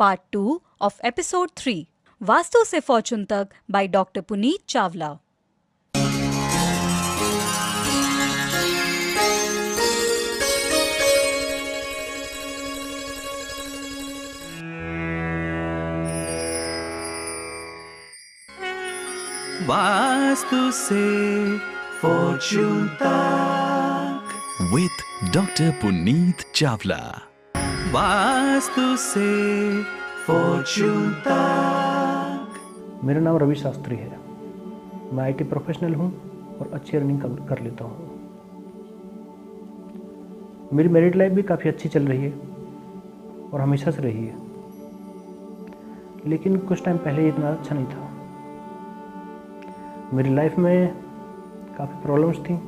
Part two of episode three vastu से fortune तक by doctor Puneet Chawla vastu से फॉर्चून तक with Dr. Puneet Chawla. Vastu से मेरा नाम रवि शास्त्री है। मैं आईटी प्रोफेशनल हूँ और अच्छी रनिंग कर, कर लेता हूँ। मेरी मैरिड लाइफ भी काफ़ी अच्छी चल रही है और हमेशा से रही है। लेकिन कुछ टाइम पहले इतना अच्छा नहीं था। मेरी लाइफ में काफ़ी प्रॉब्लम्स थी।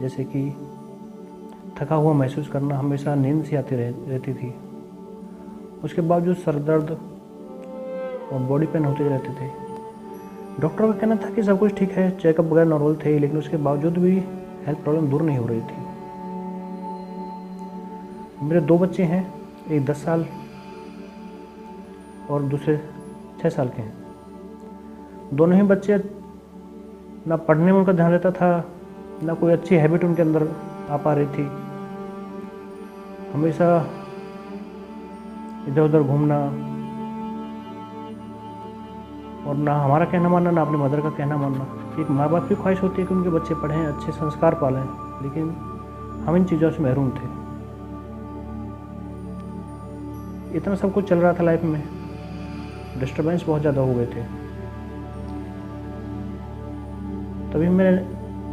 जैसे कि थका हुआ महसूस करना हमेशा नींद सी आती रह, रहती थी। उसके बावजूद सर दर्द और बॉडी पेन होते रहते थे। डॉक्टर का कहना था कि सब कुछ ठीक है चेकअप वगैरह नॉर्मल थे लेकिन उसके बावजूद भी हेल्थ प्रॉब्लम दूर नहीं हो रही थी। मेरे दो बच्चे हैं एक दस साल और दूसरे छः साल के हैं। दोनों ही बच्चे ना पढ़ने में उनका ध्यान रहता था ना कोई अच्छी हैबिट उनके अंदर आ पा रही थी हमेशा इधर उधर घूमना और ना हमारा कहना मानना ना अपनी मदर का कहना मानना एक माँ बाप की ख्वाहिश होती है कि उनके बच्चे पढ़ें अच्छे संस्कार पालें लेकिन हम इन चीज़ों से महरूम थे इतना सब कुछ चल रहा था लाइफ में डिस्टरबेंस बहुत ज़्यादा हो गए थे तभी मैंने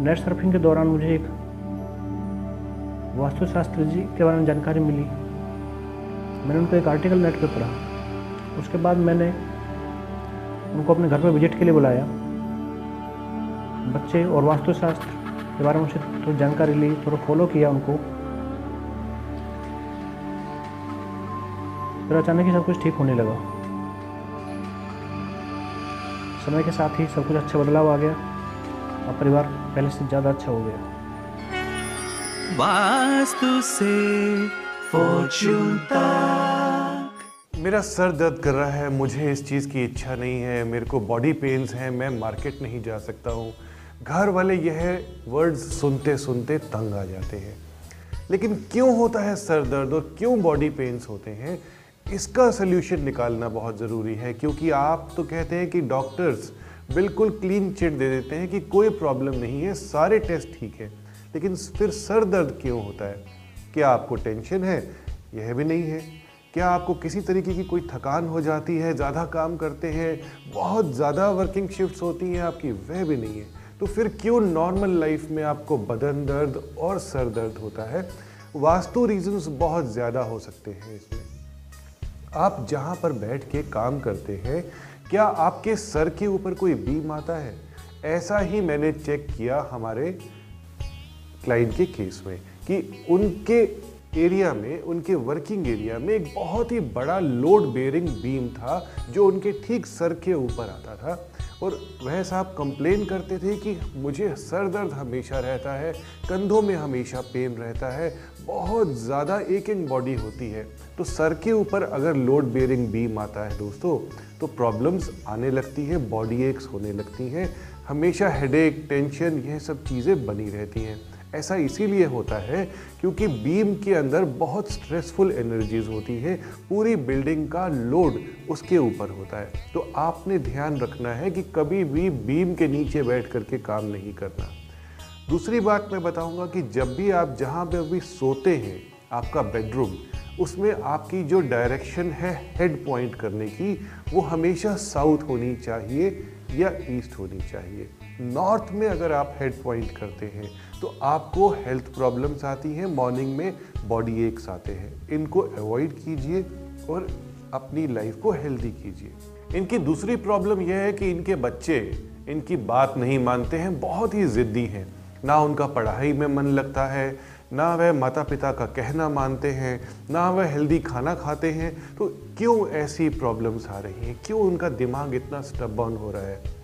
नेट सर्फिंग के दौरान मुझे एक वास्तुशास्त्री जी के बारे में जानकारी मिली। मैंने उनको एक आर्टिकल नेट पर पढ़ा। उसके बाद मैंने उनको अपने घर पर विज़िट के लिए बुलाया। बच्चे और वास्तुशास्त्र के बारे में उनसे थोड़ी जानकारी ली, थोड़ा फॉलो किया उनको। फिर अचानक ही सब कुछ ठीक होने लगा। समय के साथ ही सब कुछ अच्छा बदलाव आ गया। और परिवार पहले से ज़्यादा अच्छा हो गया। वास्तु से मेरा सर दर्द कर रहा है, मुझे इस चीज़ की इच्छा नहीं है, मेरे को बॉडी पेन्स हैं, मैं मार्केट नहीं जा सकता हूँ। घर वाले यह वर्ड्स सुनते सुनते तंग आ जाते हैं। लेकिन क्यों होता है सर दर्द और क्यों बॉडी पेन्स होते हैं? इसका सोल्यूशन निकालना बहुत ज़रूरी है, क्योंकि आप तो कहते हैं कि डॉक्टर्स बिल्कुल क्लीन चिट दे देते हैं कि कोई प्रॉब्लम नहीं है, सारे टेस्ट ठीक है। लेकिन फिर सर दर्द क्यों होता है? क्या आपको टेंशन है? यह भी नहीं है। क्या आपको किसी तरीके की कोई थकान हो जाती है, ज़्यादा काम करते हैं, बहुत ज़्यादा वर्किंग शिफ्ट्स होती हैं, आपकी वह भी नहीं है। तो फिर क्यों नॉर्मल लाइफ में आपको बदन दर्द और सर दर्द होता है? वास्तु रीजंस बहुत ज़्यादा हो सकते हैं इसमें। आप जहाँ पर बैठ के काम करते हैं, क्या आपके सर के ऊपर कोई बीम आता है? ऐसा ही मैंने चेक किया हमारे क्लाइंट के केस में कि उनके एरिया में, उनके वर्किंग एरिया में एक बहुत ही बड़ा लोड बेरिंग बीम था जो उनके ठीक सर के ऊपर आता था। और वह साहब कंप्लेन करते थे कि मुझे सर दर्द हमेशा रहता है, कंधों में हमेशा पेन रहता है, बहुत ज़्यादा एकिंग बॉडी होती है। तो सर के ऊपर अगर लोड बेयरिंग बीम आता है दोस्तों तो प्रॉब्लम्स आने लगती हैं बॉडी एक्स होने लगती हैं, हमेशा हेडेक टेंशन यह सब चीज़ें बनी रहती हैं। ऐसा इसीलिए होता है क्योंकि बीम के अंदर बहुत स्ट्रेसफुल एनर्जीज होती है। पूरी बिल्डिंग का लोड उसके ऊपर होता है। तो आपने ध्यान रखना है कि कभी भी बीम के नीचे बैठ करके काम नहीं करना। दूसरी बात मैं बताऊँगा कि जब भी आप जहाँ पे अभी सोते हैं, आपका बेडरूम उसमें आपकी जो डायरेक्शन है हेड पॉइंट करने की, वो हमेशा साउथ होनी चाहिए या ईस्ट होनी चाहिए। नॉर्थ में अगर आप हेड पॉइंट करते हैं तो आपको हेल्थ प्रॉब्लम्स आती हैं, मॉर्निंग में बॉडी एक्स आते हैं। इनको अवॉइड कीजिए और अपनी लाइफ को हेल्दी कीजिए। इनकी दूसरी प्रॉब्लम यह है कि इनके बच्चे इनकी बात नहीं मानते हैं, बहुत ही ज़िद्दी हैं। ना उनका पढ़ाई में मन लगता है, ना वह माता पिता का कहना मानते हैं, ना वह हेल्दी खाना खाते हैं। तो क्यों ऐसी प्रॉब्लम्स आ रही हैं? क्यों उनका दिमाग इतना स्टबॉर्न हो रहा है?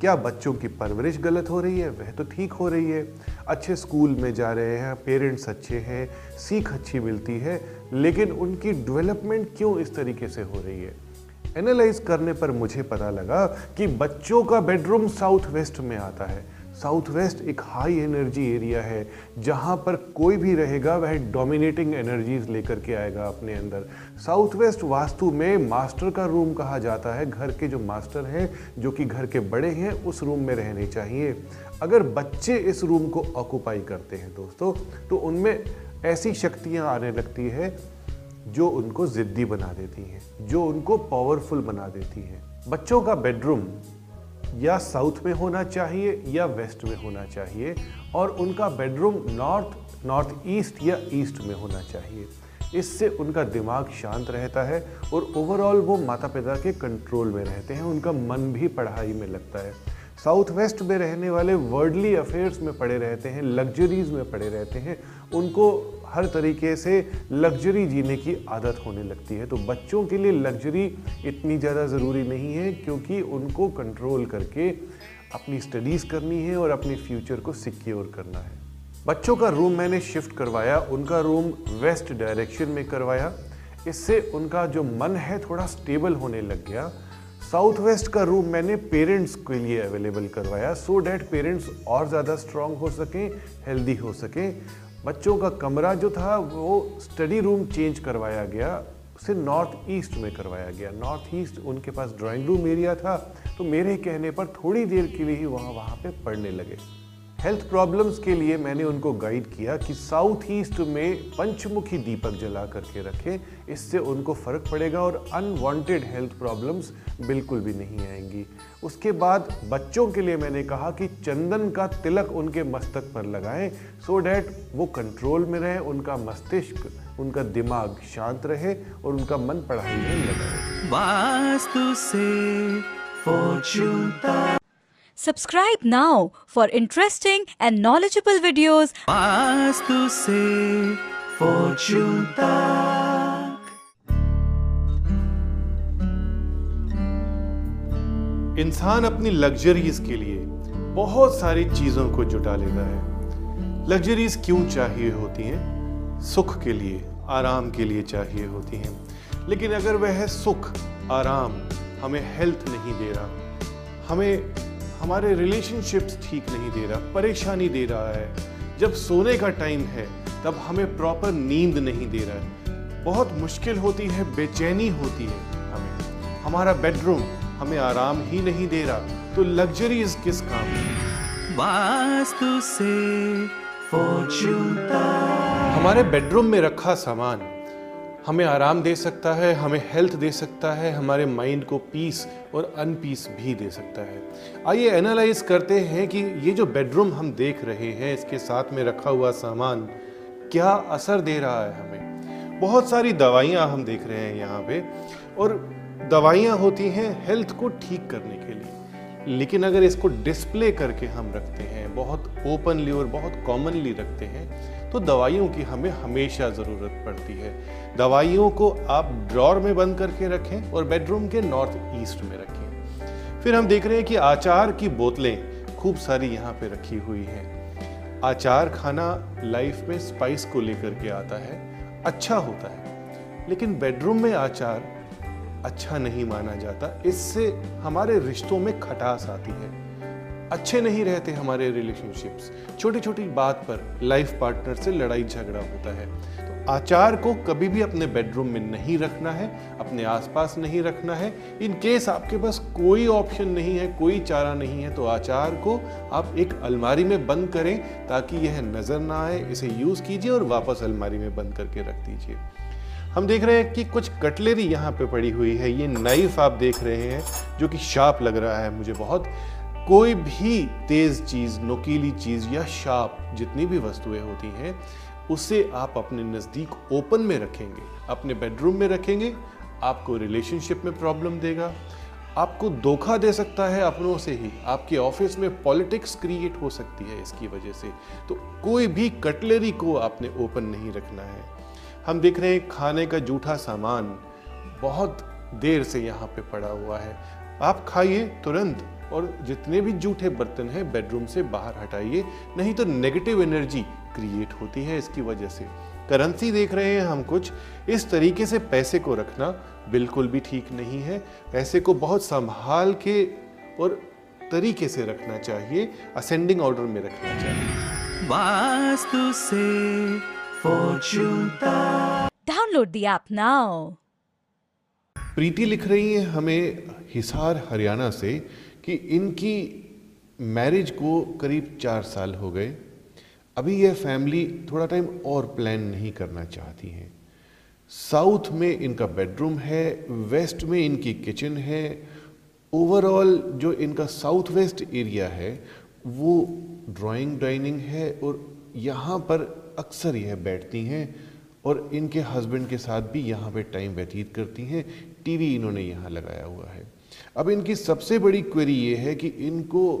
क्या बच्चों की परवरिश गलत हो रही है? वह तो ठीक हो रही है। अच्छे स्कूल में जा रहे हैं, पेरेंट्स अच्छे हैं, सीख अच्छी मिलती है, लेकिन उनकी डेवलपमेंट क्यों इस तरीके से हो रही है? एनालाइज करने पर मुझे पता लगा कि बच्चों का बेडरूम साउथ वेस्ट में आता है। साउथ वेस्ट एक हाई एनर्जी एरिया है, जहाँ पर कोई भी रहेगा, वह डोमिनेटिंग एनर्जीज लेकर के आएगा अपने अंदर। साउथ वेस्ट वास्तु में मास्टर का रूम कहा जाता है। घर के जो मास्टर हैं, जो कि घर के बड़े हैं, उस रूम में रहने चाहिए। अगर बच्चे इस रूम को ऑक्यूपाई करते हैं दोस्तों तो उनमें ऐसी शक्तियाँ आने लगती है, जो उनको ज़िद्दी बना देती हैं, जो उनको पावरफुल बना देती हैं। बच्चों का बेडरूम या साउथ में होना चाहिए या वेस्ट में होना चाहिए और उनका बेडरूम नॉर्थ नॉर्थ ईस्ट या ईस्ट में होना चाहिए। इससे उनका दिमाग शांत रहता है और ओवरऑल वो माता पिता के कंट्रोल में रहते हैं, उनका मन भी पढ़ाई में लगता है। साउथ वेस्ट में रहने वाले वर्ल्डली अफेयर्स में पड़े रहते हैं, लग्जरीज में पड़े रहते हैं, उनको हर तरीके से लग्जरी जीने की आदत होने लगती है। तो बच्चों के लिए लग्जरी इतनी ज़्यादा ज़रूरी नहीं है, क्योंकि उनको कंट्रोल करके अपनी स्टडीज़ करनी है और अपने फ्यूचर को सिक्योर करना है। बच्चों का रूम मैंने शिफ्ट करवाया, उनका रूम वेस्ट डायरेक्शन में करवाया। इससे उनका जो मन है थोड़ा स्टेबल होने लग गया। साउथ वेस्ट का रूम मैंने पेरेंट्स के लिए अवेलेबल करवाया सो डैट पेरेंट्स और ज़्यादा स्ट्रांग हो सकें हेल्दी हो सकें। बच्चों का कमरा जो था, वो स्टडी रूम चेंज करवाया गया, उसे नॉर्थ ईस्ट में करवाया गया। नॉर्थ ईस्ट उनके पास ड्राइंग रूम एरिया था तो मेरे कहने पर थोड़ी देर के लिए ही वहाँ वहाँ पे पढ़ने लगे। हेल्थ प्रॉब्लम्स के लिए मैंने उनको गाइड किया कि साउथ ईस्ट में पंचमुखी दीपक जला करके रखें। इससे उनको फ़र्क पड़ेगा और अनवांटेड हेल्थ प्रॉब्लम्स बिल्कुल भी नहीं आएँगी। उसके बाद बच्चों के लिए मैंने कहा कि चंदन का तिलक उनके मस्तक पर लगाएँ सो डैट वो कंट्रोल में रहे, उनका मस्तिष्क, उनका दिमाग शांत रहे और उनका मन पढ़ाई में लगा Subscribe now for interesting and knowledgeable videos. Vastu से फॉर्चून तक इंसान अपनी लग्जरीज के लिए बहुत सारी चीज़ों को जुटा लेता है। लग्जरीज क्यों चाहिए होती हैं? सुख के लिए आराम के लिए चाहिए होती हैं। लेकिन अगर वह सुख आराम हमें हेल्थ नहीं दे रहा हमें हमारे रिलेशनशिप्स ठीक नहीं दे रहा परेशानी दे रहा है। जब सोने का टाइम है तब हमें प्रॉपर नींद नहीं दे रहा है। बहुत मुश्किल होती है बेचैनी होती है हमें। हमारा बेडरूम हमें आराम ही नहीं दे रहा तो लग्जरीज किस काम वास्तु से हमारे बेडरूम में रखा सामान हमें आराम दे सकता है, हमें हेल्थ दे सकता है, हमारे माइंड को पीस और अनपीस भी दे सकता है। आइए एनालाइज करते हैं कि ये जो बेडरूम हम देख रहे हैं, इसके साथ में रखा हुआ सामान, क्या असर दे रहा है हमें? बहुत सारी दवाइयाँ हम देख रहे हैं यहाँ पे और दवाइयाँ होती हैं हेल्थ को ठीक करने के लिए। लेकिन अगर इसको डिस्प्ले करके हम रखते हैं, बहुत ओपनली और बहुत कॉमनली रखते हैं तो दवाइयों की हमें हमेशा ज़रूरत पड़ती है। दवाइयों को आप ड्रॉर में बंद करके रखें और बेडरूम के नॉर्थ ईस्ट में रखें। फिर हम देख रहे हैं कि आचार की बोतलें खूब सारी यहाँ पे रखी हुई हैं। आचार खाना लाइफ में स्पाइस को लेकर के आता है अच्छा होता है। लेकिन बेडरूम में आचार अच्छा नहीं माना जाता। इससे हमारे रिश्तों में खटास आती है। अच्छे नहीं रहते हमारे रिलेशनशिप्स छोटी छोटी बात पर लाइफ पार्टनर से लड़ाई झगड़ा होता है। तो आचार को कभी भी अपने बेडरूम में नहीं रखना है, अपने आसपास नहीं रखना है। इन केस आपके पास कोई ऑप्शन नहीं है, कोई चारा नहीं है तो आचार को आप एक अलमारी में बंद करें ताकि यह नज़र ना आए। इसे यूज़ कीजिए और वापस अलमारी में बंद करके रख दीजिए। हम देख रहे हैं कि कुछ कटलेरी यहाँ पे पड़ी हुई है। ये नाइफ आप देख रहे हैं, जो कि शार्प लग रहा है मुझे बहुत। कोई भी तेज चीज़, नुकीली चीज़ या शार्प जितनी भी वस्तुएँ होती हैं, उसे आप अपने नज़दीक ओपन में रखेंगे, अपने बेडरूम में रखेंगे, आपको रिलेशनशिप में प्रॉब्लम देगा, आपको धोखा दे सकता है अपनों से ही। आपके ऑफ़िस में पॉलिटिक्स क्रिएट हो सकती है इसकी वजह से। तो कोई भी कटलरी को आपने ओपन नहीं रखना है। हम देख रहे हैं खाने का जूठा सामान बहुत देर से यहाँ पे पड़ा हुआ है। आप खाइए तुरंत और जितने भी जूठे बर्तन हैं बेडरूम से बाहर हटाइए, नहीं तो नेगेटिव एनर्जी क्रिएट होती है इसकी वजह से। करेंसी देख रहे हैं हम कुछ। इस तरीके से पैसे को रखना बिल्कुल भी ठीक नहीं है। पैसे को बहुत संभाल के और तरीके से रखना चाहिए। असेंडिंग ऑर्डर में रखना चाहिए। वास्तु से Download the app now. प्रीति लिख रही है हमें हिसार हरियाणा से कि इनकी मैरिज को करीब चार साल हो गए। अभी यह फैमिली थोड़ा टाइम और प्लान नहीं करना चाहती हैं। साउथ में इनका बेडरूम है वेस्ट में इनकी किचन है। ओवरऑल जो इनका साउथ वेस्ट एरिया है वो ड्राइंग डाइनिंग है और यहाँ पर अक्सर यह बैठती हैं और इनके हस्बैंड के साथ भी यहाँ पे टाइम व्यतीत करती हैं। टीवी इन्होंने यहाँ लगाया हुआ है। अब इनकी सबसे बड़ी क्वेरी ये है कि इनको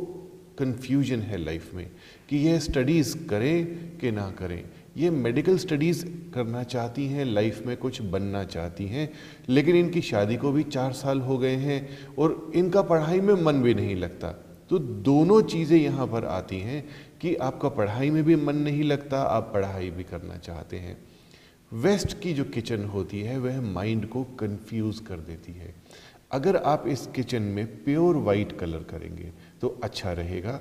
कन्फ्यूज़न है लाइफ में कि यह स्टडीज़ करें कि ना करें। ये मेडिकल स्टडीज़ करना चाहती हैं लाइफ में कुछ बनना चाहती हैं, लेकिन इनकी शादी को भी चार साल हो गए हैं और इनका पढ़ाई में मन भी नहीं लगता। तो दोनों चीज़ें यहाँ पर आती हैं कि आपका पढ़ाई में भी मन नहीं लगता, आप पढ़ाई भी करना चाहते हैं। वेस्ट की जो किचन होती है, वह माइंड को कंफ्यूज कर देती है। अगर आप इस किचन में प्योर वाइट कलर करेंगे तो अच्छा रहेगा।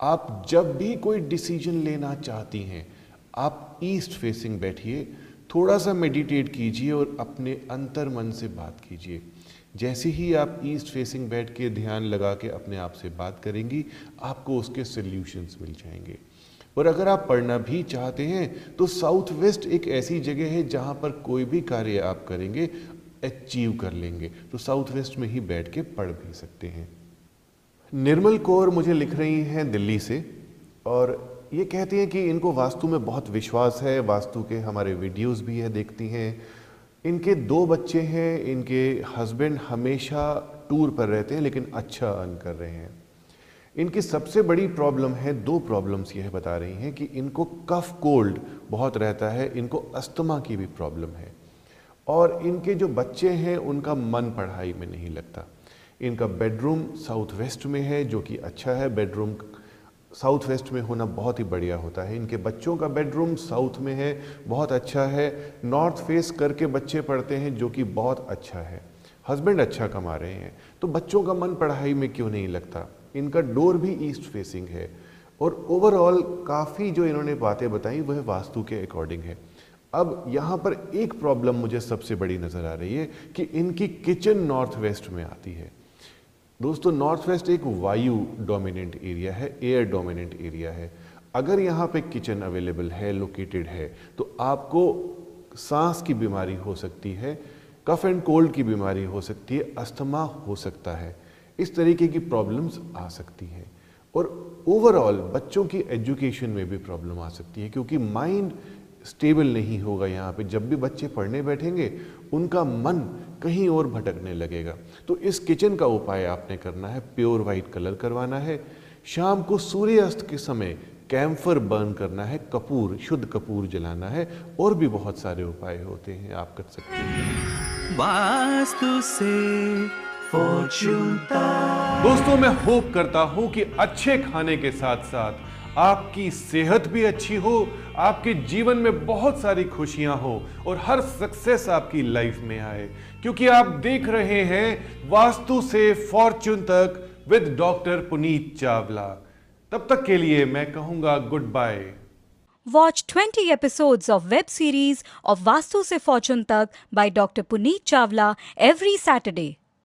आप जब भी कोई डिसीज़न लेना चाहती हैं, आप ईस्ट फेसिंग बैठिए, थोड़ा सा मेडिटेट कीजिए और अपने अंतर मन से बात कीजिए। जैसे ही आप ईस्ट फेसिंग बैठ के ध्यान लगा के अपने आप से बात करेंगी, आपको उसके सल्यूशंस मिल जाएँगे। और अगर आप पढ़ना भी चाहते हैं तो साउथ वेस्ट एक ऐसी जगह है जहाँ पर कोई भी कार्य आप करेंगे अचीव कर लेंगे। तो साउथ वेस्ट में ही बैठ के पढ़ भी सकते हैं। निर्मल कौर मुझे लिख रही हैं दिल्ली से, और ये कहती हैं कि इनको वास्तु में बहुत विश्वास है, वास्तु के हमारे वीडियोस भी है, देखती हैं। इनके दो बच्चे हैं, इनके हस्बैंड हमेशा टूर पर रहते हैं, लेकिन अच्छा अर्न कर रहे हैं। इनकी सबसे बड़ी प्रॉब्लम है, दो प्रॉब्लम्स यह बता रही हैं कि इनको कफ कोल्ड बहुत रहता है, इनको अस्थमा की भी प्रॉब्लम है। और इनके जो बच्चे हैं, उनका मन पढ़ाई में नहीं लगता। इनका बेडरूम साउथ वेस्ट में है, जो कि अच्छा है बेडरूम साउथ वेस्ट में होना बहुत ही बढ़िया होता है। इनके बच्चों का बेडरूम साउथ में है, बहुत अच्छा है। नॉर्थ फेस करके बच्चे पढ़ते हैं, जो कि बहुत अच्छा है। हस्बैंड अच्छा कमा रहे हैं। तो बच्चों का मन पढ़ाई में क्यों नहीं लगता? इनका डोर भी ईस्ट फेसिंग है। और ओवरऑल काफ़ी जो इन्होंने बातें बताई, वह वास्तु के अकॉर्डिंग है। अब यहाँ पर एक प्रॉब्लम मुझे सबसे बड़ी नज़र आ रही है कि इनकी किचन नॉर्थ वेस्ट में आती है। दोस्तों नॉर्थ वेस्ट एक वायु डोमिनेंट एरिया है एयर डोमिनेंट एरिया है। अगर यहाँ पे किचन अवेलेबल है लोकेटेड है तो आपको सांस की बीमारी हो सकती है कफ एंड कोल्ड की बीमारी हो सकती है अस्थमा हो सकता है। इस तरीके की प्रॉब्लम्स आ सकती हैं। और ओवरऑल बच्चों की एजुकेशन में भी प्रॉब्लम आ सकती है, क्योंकि माइंड स्टेबल नहीं होगा यहाँ पे। जब भी बच्चे पढ़ने बैठेंगे उनका मन कहीं और भटकने लगेगा। तो इस किचन का उपाय आपने करना है प्योर वाइट कलर करवाना है। शाम को सूर्यास्त के समय कैम्फर बर्न करना है कपूर शुद्ध कपूर जलाना है और भी बहुत सारे उपाय होते हैं आप कर सकते हैं। वास्तु से दोस्तों मैं होप करता हूँ कि अच्छे खाने के साथ साथ आपकी सेहत भी अच्छी हो, आपके जीवन में बहुत सारी खुशियाँ हो और हर सक्सेस आपकी लाइफ में आए क्योंकि आप देख रहे हैं, वास्तु से फॉर्चून तक विद डॉक्टर पुनीत चावला तब तक के लिए मैं कहूँगा goodbye Watch 20 episodes of web series of Vastu Se Fortune Tak by Dr. Puneet Chawla every Saturday.